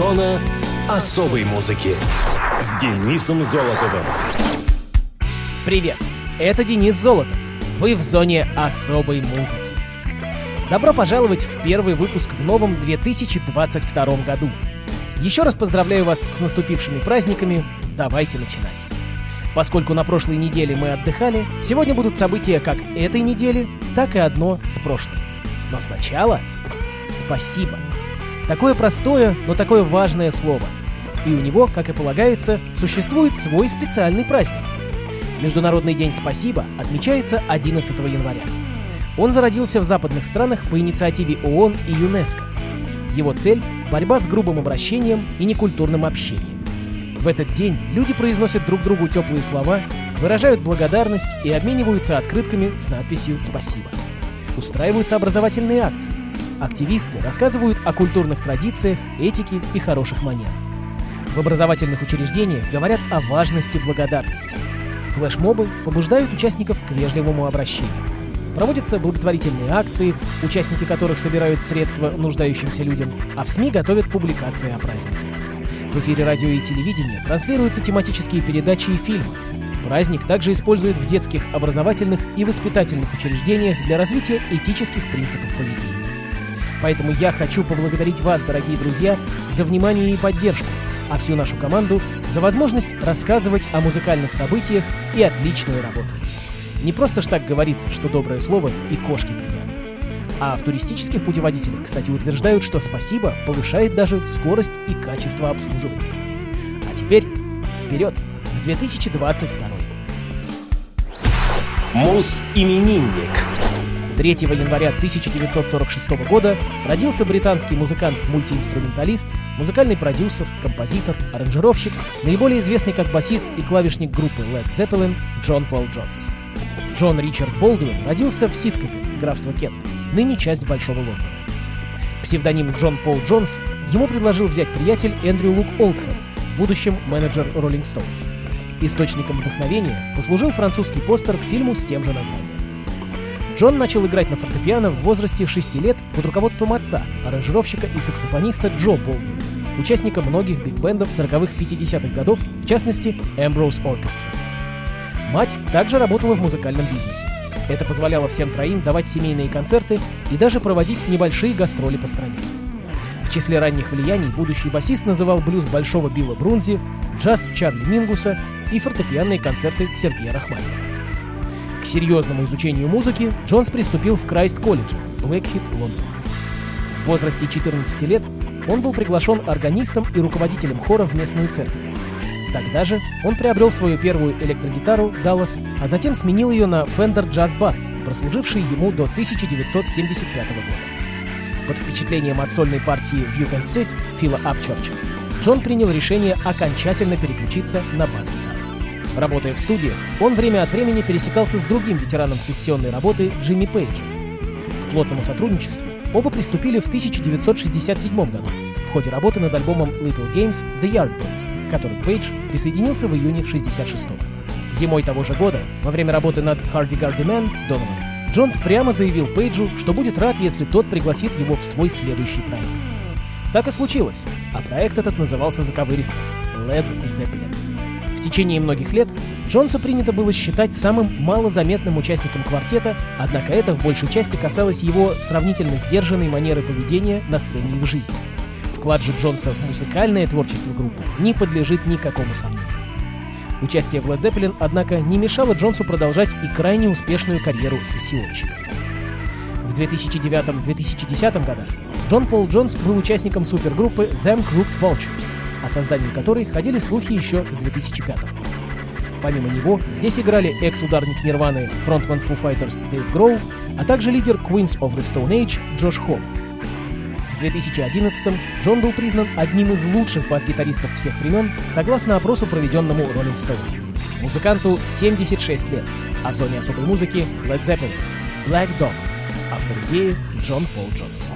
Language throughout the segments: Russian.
Зона особой музыки с Денисом Золотовым. Привет, это Денис Золотов. Вы в зоне особой музыки. Добро пожаловать в первый выпуск в новом 2022 году. Еще раз поздравляю вас с наступившими праздниками. Давайте начинать. Поскольку на прошлой неделе мы отдыхали, сегодня будут события как этой недели, так и одно с прошлой. Но сначала спасибо. Такое простое, но такое важное слово. И у него, как и полагается, существует свой специальный праздник. Международный день спасибо отмечается 11 января. Он зародился в западных странах по инициативе ООН и ЮНЕСКО. Его цель – борьба с грубым обращением и некультурным общением. В этот день люди произносят друг другу теплые слова, выражают благодарность и обмениваются открытками с надписью «Спасибо». Устраиваются образовательные акции. Активисты рассказывают о культурных традициях, этике и хороших манерах. В образовательных учреждениях говорят о важности благодарности. Флешмобы побуждают участников к вежливому обращению. Проводятся благотворительные акции, участники которых собирают средства нуждающимся людям, а в СМИ готовят публикации о празднике. В эфире радио и телевидения транслируются тематические передачи и фильмы. Праздник также используют в детских, образовательных и воспитательных учреждениях для развития этических принципов поведения. Поэтому я хочу поблагодарить вас, дорогие друзья, за внимание и поддержку, а всю нашу команду за возможность рассказывать о музыкальных событиях и отличную работу. Не просто ж так говорится, что доброе слово и кошки приятны. А в туристических путеводителях, кстати, утверждают, что спасибо повышает даже скорость и качество обслуживания. А теперь вперед в 2022. Мус-именинник. 3 января 1946 года родился британский музыкант-мультиинструменталист, музыкальный продюсер, композитор, аранжировщик, наиболее известный как басист и клавишник группы Led Zeppelin Джон Пол Джонс. Джон Ричард Болдуин родился в Ситкопе, графство Кент, ныне часть Большого Лондона. Псевдоним Джон Пол Джонс ему предложил взять приятель Эндрю Лук Олдхэм, будущем менеджер Rolling Stones. Источником вдохновения послужил французский постер к фильму с тем же названием. Джон начал играть на фортепиано в возрасте 6 лет под руководством отца, аранжировщика и саксофониста Джо Болдуина, участника многих биг-бендов 40-х-50-х годов, в частности, Ambrose Orchestra. Мать также работала в музыкальном бизнесе. Это позволяло всем троим давать семейные концерты и даже проводить небольшие гастроли по стране. В числе ранних влияний будущий басист называл блюз Большого Билла Брунзи, джаз Чарли Мингуса и фортепианные концерты Сергея Рахманинова. К серьезному изучению музыки Джонс приступил в Крайст-колледже, Блэкхит, Лондон. В возрасте 14 лет он был приглашен органистом и руководителем хора в местную церковь. Тогда же он приобрел свою первую электрогитару Dallas, а затем сменил ее на Fender Jazz Bass, прослуживший ему до 1975 года. Под впечатлением от сольной партии «You Can Sit» Фила Апчерча Джон принял решение окончательно переключиться на бас-гитару. Работая в студиях, он время от времени пересекался с другим ветераном сессионной работы Джимми Пейджем. К плотному сотрудничеству оба приступили в 1967 году в ходе работы над альбомом Little Games The Yardbirds, к которым Пейдж присоединился в июне 66 -го. Зимой того же года, во время работы над Hardy Man, Донован, Джонс прямо заявил Пейджу, что будет рад, если тот пригласит его в свой следующий проект. Так и случилось, а проект этот назывался заковыристо Led Zeppelin. В течение многих лет Джонса принято было считать самым малозаметным участником квартета, однако это в большей части касалось его сравнительно сдержанной манеры поведения на сцене и в жизни. Вклад же Джонса в музыкальное творчество группы не подлежит никакому сомнению. Участие в Led Zeppelin, однако, не мешало Джонсу продолжать и крайне успешную карьеру сессионщика. В 2009-2010 годах Джон Пол Джонс был участником супергруппы Them Crooked Vultures, о создании которой ходили слухи еще с 2005 -го. Помимо него, здесь играли экс-ударник Нирваны, фронтмен Foo Fighters Дэйв Гроу, а также лидер Queens of the Stone Age Джош Холл. В 2011-м Джон был признан одним из лучших бас-гитаристов всех времен, согласно опросу, проведенному Rolling Stone. Музыканту 76 лет, а в зоне особой музыки Led Zeppelin, Black Dog, автор идеи Джон Пол Джонс.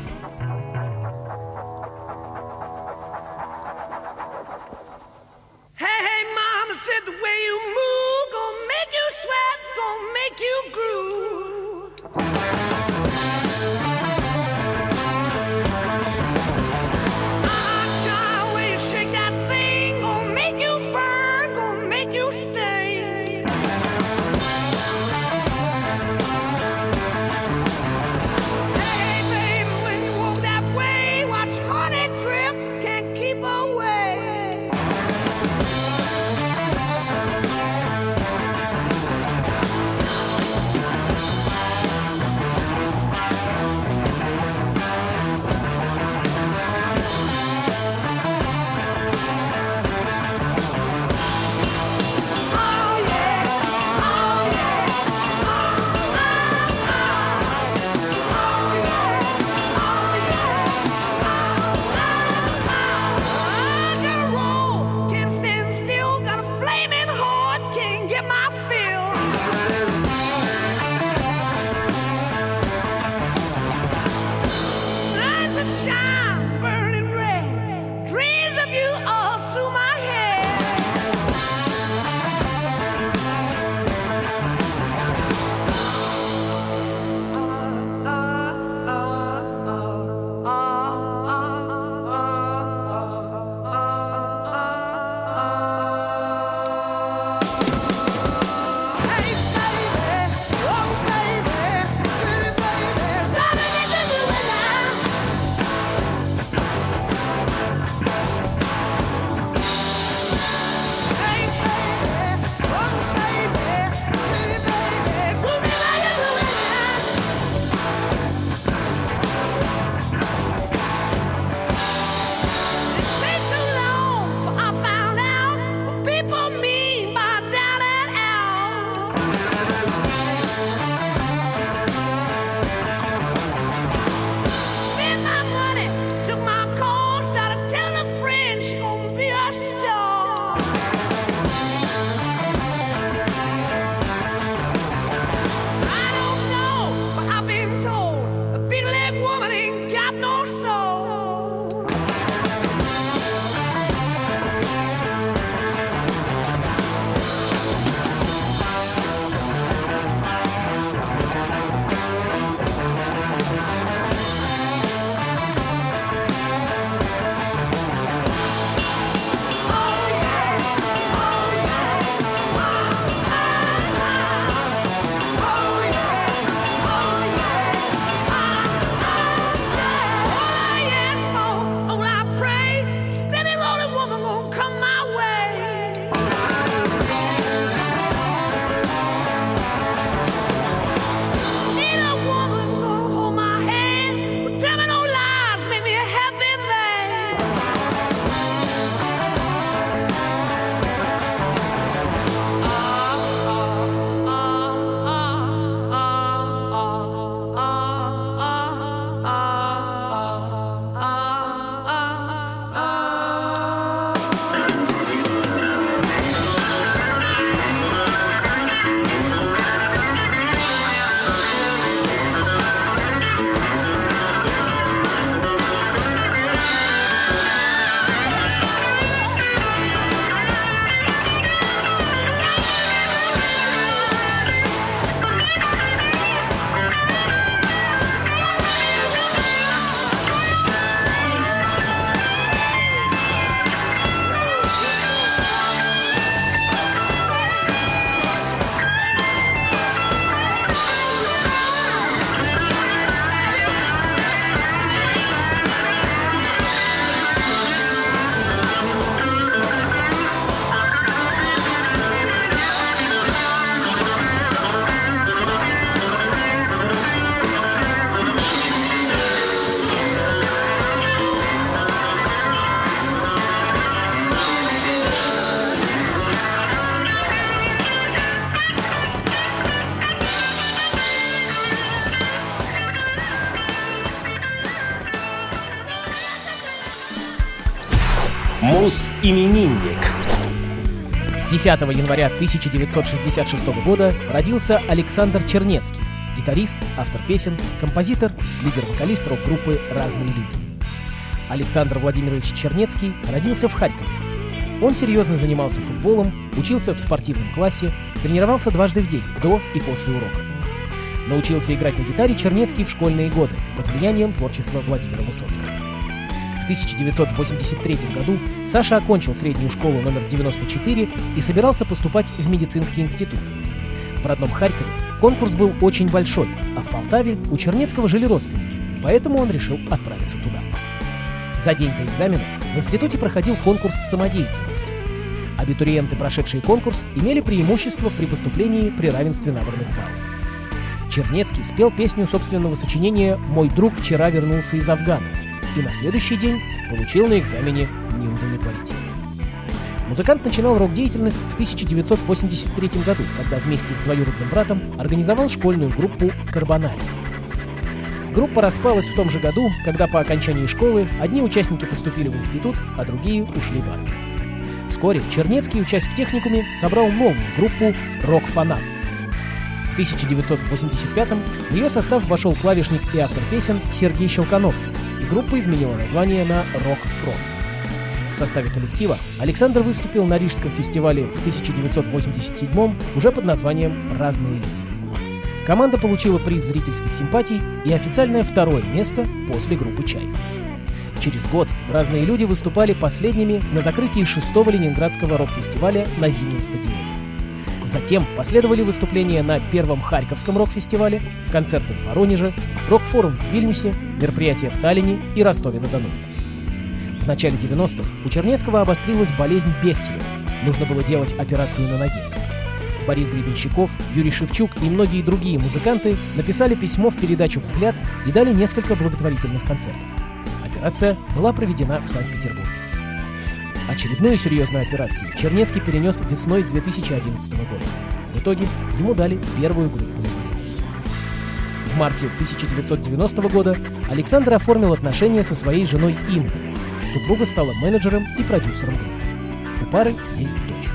Мус-именинник. 10 января 1966 года родился Александр Чернецкий, гитарист, автор песен, композитор, лидер-вокалист рок-группы «Разные люди». Александр Владимирович Чернецкий родился в Харькове. Он серьезно занимался футболом, учился в спортивном классе, тренировался дважды в день, до и после уроков. Научился играть на гитаре Чернецкий в школьные годы под влиянием творчества Владимира Высоцкого. В 1983 году Саша окончил среднюю школу номер 94 и собирался поступать в медицинский институт. В родном Харькове конкурс был очень большой, а в Полтаве у Чернецкого жили родственники, поэтому он решил отправиться туда. За день до экзаменов в институте проходил конкурс самодеятельности. Абитуриенты, прошедшие конкурс, имели преимущество при поступлении при равенстве набранных баллов. Чернецкий спел песню собственного сочинения «Мой друг вчера вернулся из Афгана», и на следующий день получил на экзамене неудовлетворительно. Музыкант начинал рок-деятельность в 1983 году, когда вместе с двоюродным братом организовал школьную группу «Карбонарий». Группа распалась в том же году, когда по окончании школы одни участники поступили в институт, а другие ушли в армию. Вскоре Чернецкий, учась в техникуме, собрал новую группу «Рок-фанат», в 1985-м в ее состав вошел клавишник и автор песен Сергей Щелкановцев, группа изменила название на «Рок Фронт». В составе коллектива Александр выступил на Рижском фестивале в 1987 уже под названием «Разные люди». Команда получила приз зрительских симпатий и официальное второе место после группы «Чайка». Через год разные люди выступали последними на закрытии шестого Ленинградского рок-фестиваля на Зимнем стадионе. Затем последовали выступления на первом Харьковском рок-фестивале, концерты в Воронеже, рок-форум в Вильнюсе, мероприятия в Таллине и Ростове-на-Дону. В начале 90-х у Чернецкого обострилась болезнь Бехтерева. Нужно было делать операцию на ноге. Борис Гребенщиков, Юрий Шевчук и многие другие музыканты написали письмо в передачу «Взгляд» и дали несколько благотворительных концертов. Операция была проведена в Санкт-Петербурге. Очередную серьезную операцию Чернецкий перенес весной 2011 года. В итоге ему дали первую группу инвалидности. В марте 1990 года Александр оформил отношения со своей женой Ингой. Супруга стала менеджером и продюсером группы. У пары есть дочь.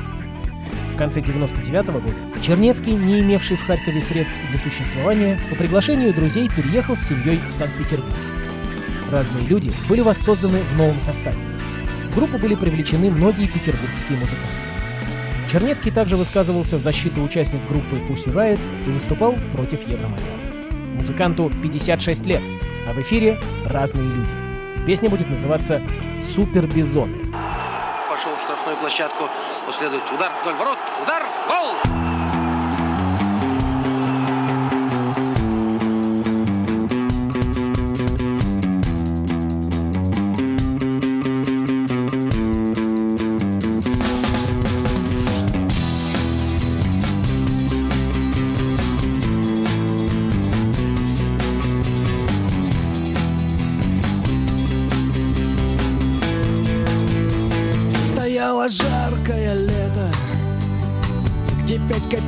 В конце 99 года Чернецкий, не имевший в Харькове средств для существования, по приглашению друзей переехал с семьей в Санкт-Петербург. Разные люди были воссозданы в новом составе. Группу были привлечены многие петербургские музыканты. Чернецкий также высказывался в защиту участниц группы Pussy Riot и выступал против Евромайдана. Музыканту 56 лет, а в эфире разные люди. Песня будет называться «Супер Бизоны». Пошел в штрафную площадку, последует удар вдоль ворот, удар, гол!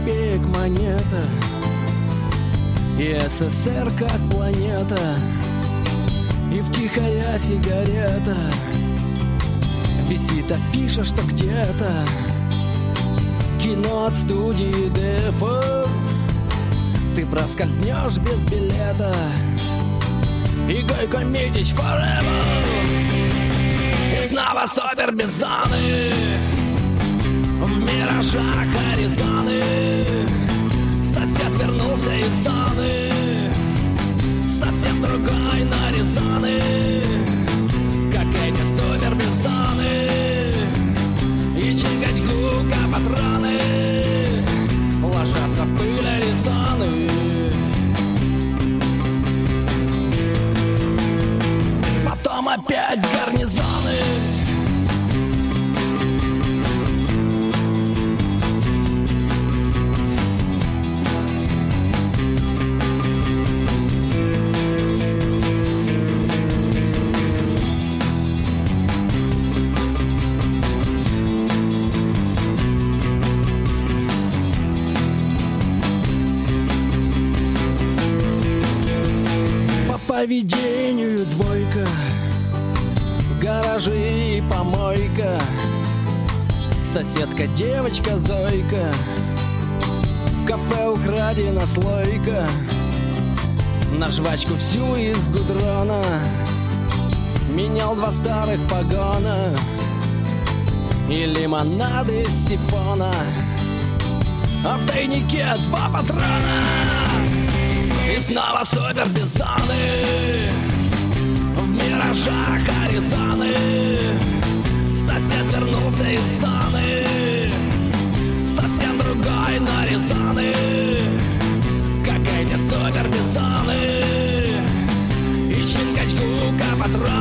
Копеек монета, и СССР как планета, и втихаря сигарета. Висит афиша, что где-то кино от студии ДФ. Ты проскользнешь без билета, и Гойко Митич forever. И снова супер бизоны В миражах Аризоны. Сосед вернулся из зоны. Совсем другой нарезаны Как эти супер бизоны И Чингачгука патроны. Ложатся в пыль Аризоны. Потом опять гарнизоны поведению двойка гаражи и помойка. Соседка девочка Зойка В кафе украдена слойка. На жвачку всю из гудрона Менял два старых погона И лимонад из сифона. А в тайнике два патрона снова супер бизоны В миражах Аризоны. Сосед вернулся из зоны Совсем другой нарезаны Как эти супер бизоны И чингачгука патроны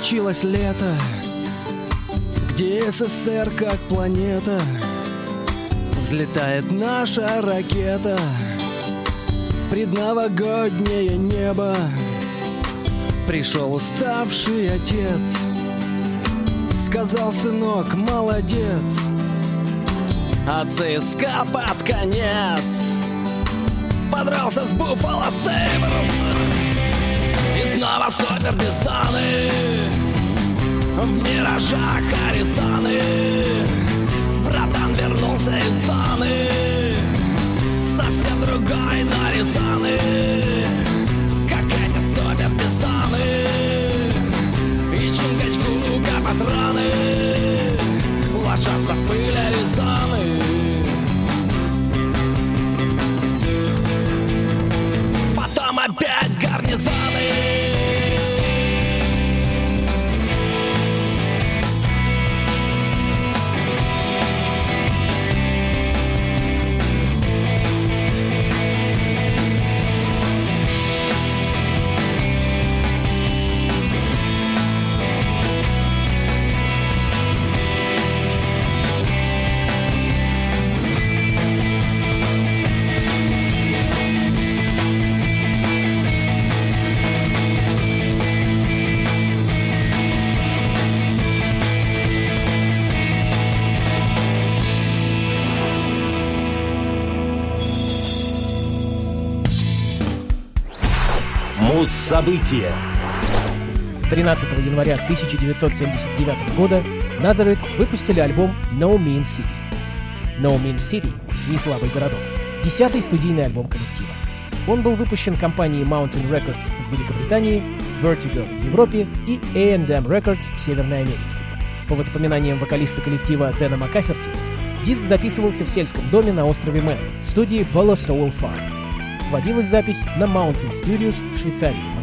закончилось лето. Где СССР как планета? Взлетает наша ракета. В предновогоднее небо Пришел уставший отец. Сказал, сынок, молодец А ЦСКА под конец Подрался с Буффало Сейбрс и снова супер бизоны В миражах Аризоны. Братан вернулся из зоны Совсем другой нарезаны Как эти супер бизоны И чингачгука патроны. Ложатся Муз-события. 13 января 1979 года Nazareth выпустили альбом No Mean City. No Mean City — не слабый городок. Десятый студийный альбом коллектива. Он был выпущен компанией Mountain Records в Великобритании, Vertigo в Европе и A&M Records в Северной Америке. По воспоминаниям вокалиста коллектива Дэна Маккаферти, диск записывался в сельском доме на острове Мэн, в студии Bella Stowell Farm. Сводилась запись на Mountain Studios в Швейцарии.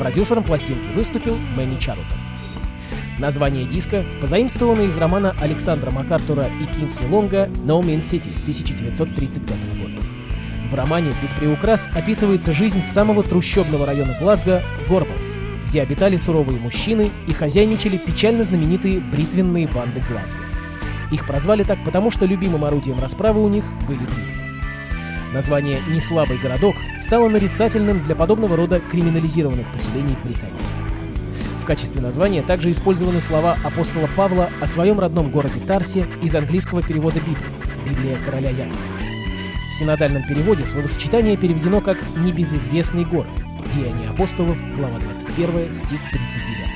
Продюсером пластинки выступил Мэнни Чарлтон. Название диска позаимствовано из романа Александра МакАртура и Кингсли Лонга «No Mean City» 1935 года. В романе без приукрас описывается жизнь самого трущобного района Глазго – Горбалс, где обитали суровые мужчины и хозяйничали печально знаменитые бритвенные банды Глазго. Их прозвали так потому, что любимым орудием расправы у них были бритвы. Название «неслабый городок» стало нарицательным для подобного рода криминализированных поселений в Британии. В качестве названия также использованы слова апостола Павла о своем родном городе Тарсе из английского перевода Библии «Библия короля Якова». В синодальном переводе словосочетание переведено как «небезызвестный город» Деяния апостолов, глава 21, стих 39.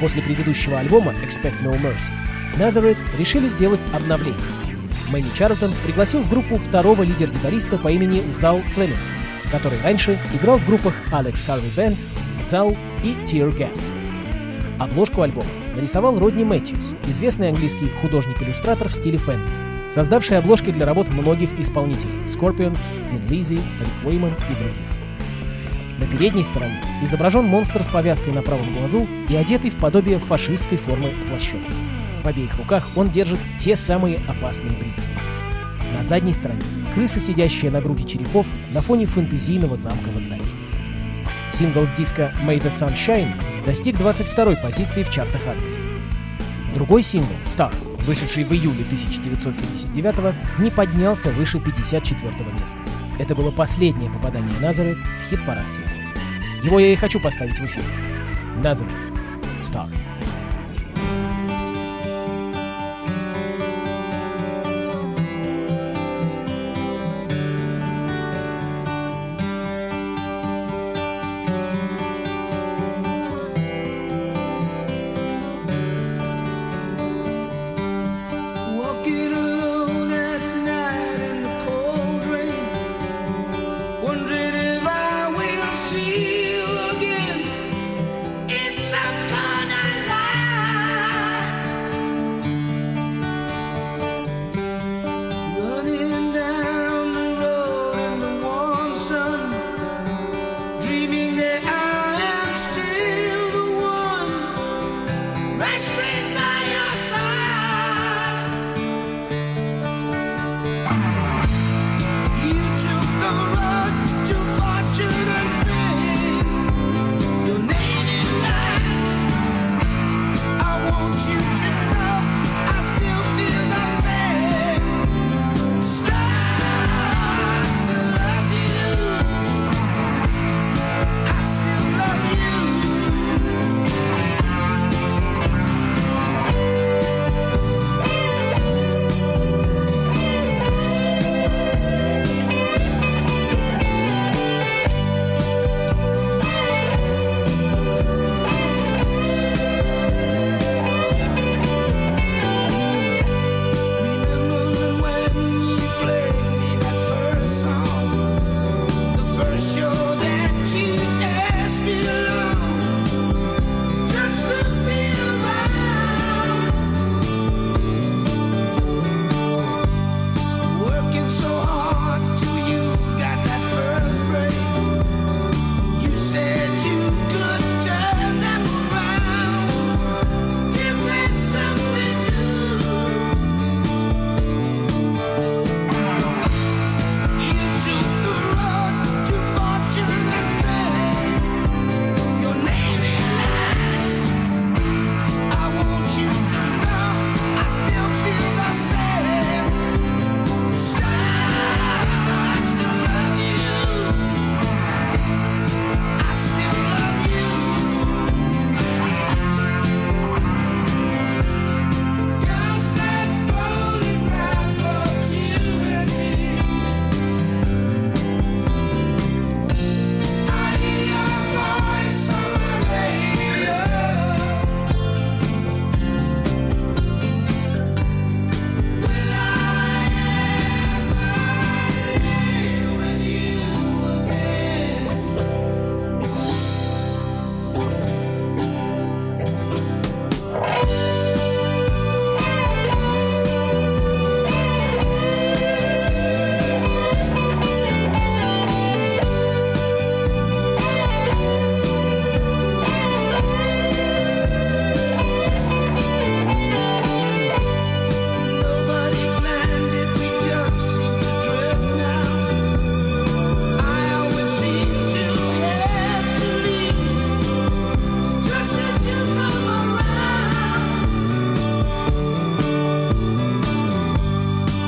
После предыдущего альбома «Expect No Mercy» Nazareth решили сделать обновление. Мэнни Чарлтон пригласил в группу второго лидер-гитариста по имени Зал Клеменсон, который раньше играл в группах Alex Harvey Band, Cell и Tear Gas. Обложку альбома нарисовал Родни Мэтьюс, известный английский художник-иллюстратор в стиле фэнтези, создавший обложки для работ многих исполнителей — Scorpions, Thin Lizzy, Рик Уэйман и других. На передней стороне изображен монстр с повязкой на правом глазу и одетый в подобие фашистской формы с плащом. В обеих руках он держит те самые опасные бритвы. На задней стороне крыса, сидящая на группе черепов на фоне фэнтезийного замка в отдалении. Сингл с диска «May the Sun Shine» достиг 22-й позиции в чартах Англии. Другой сингл «Star», вышедший в июле 1979 не поднялся выше 54-го места. Это было последнее попадание Назарет в хит-парад сингла. Его я и хочу поставить в эфир. Назарет. «Star».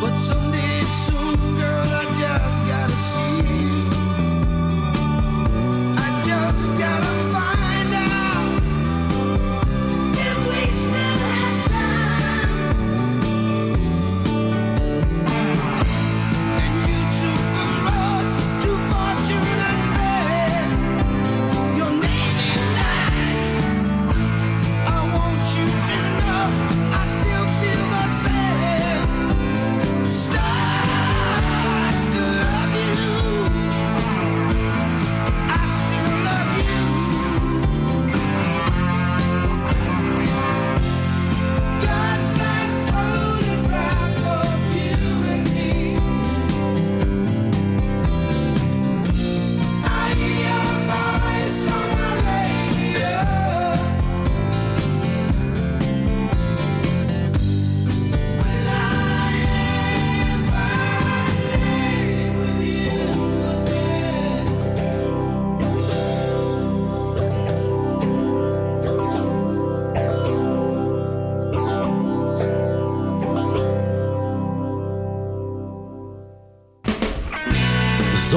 But someday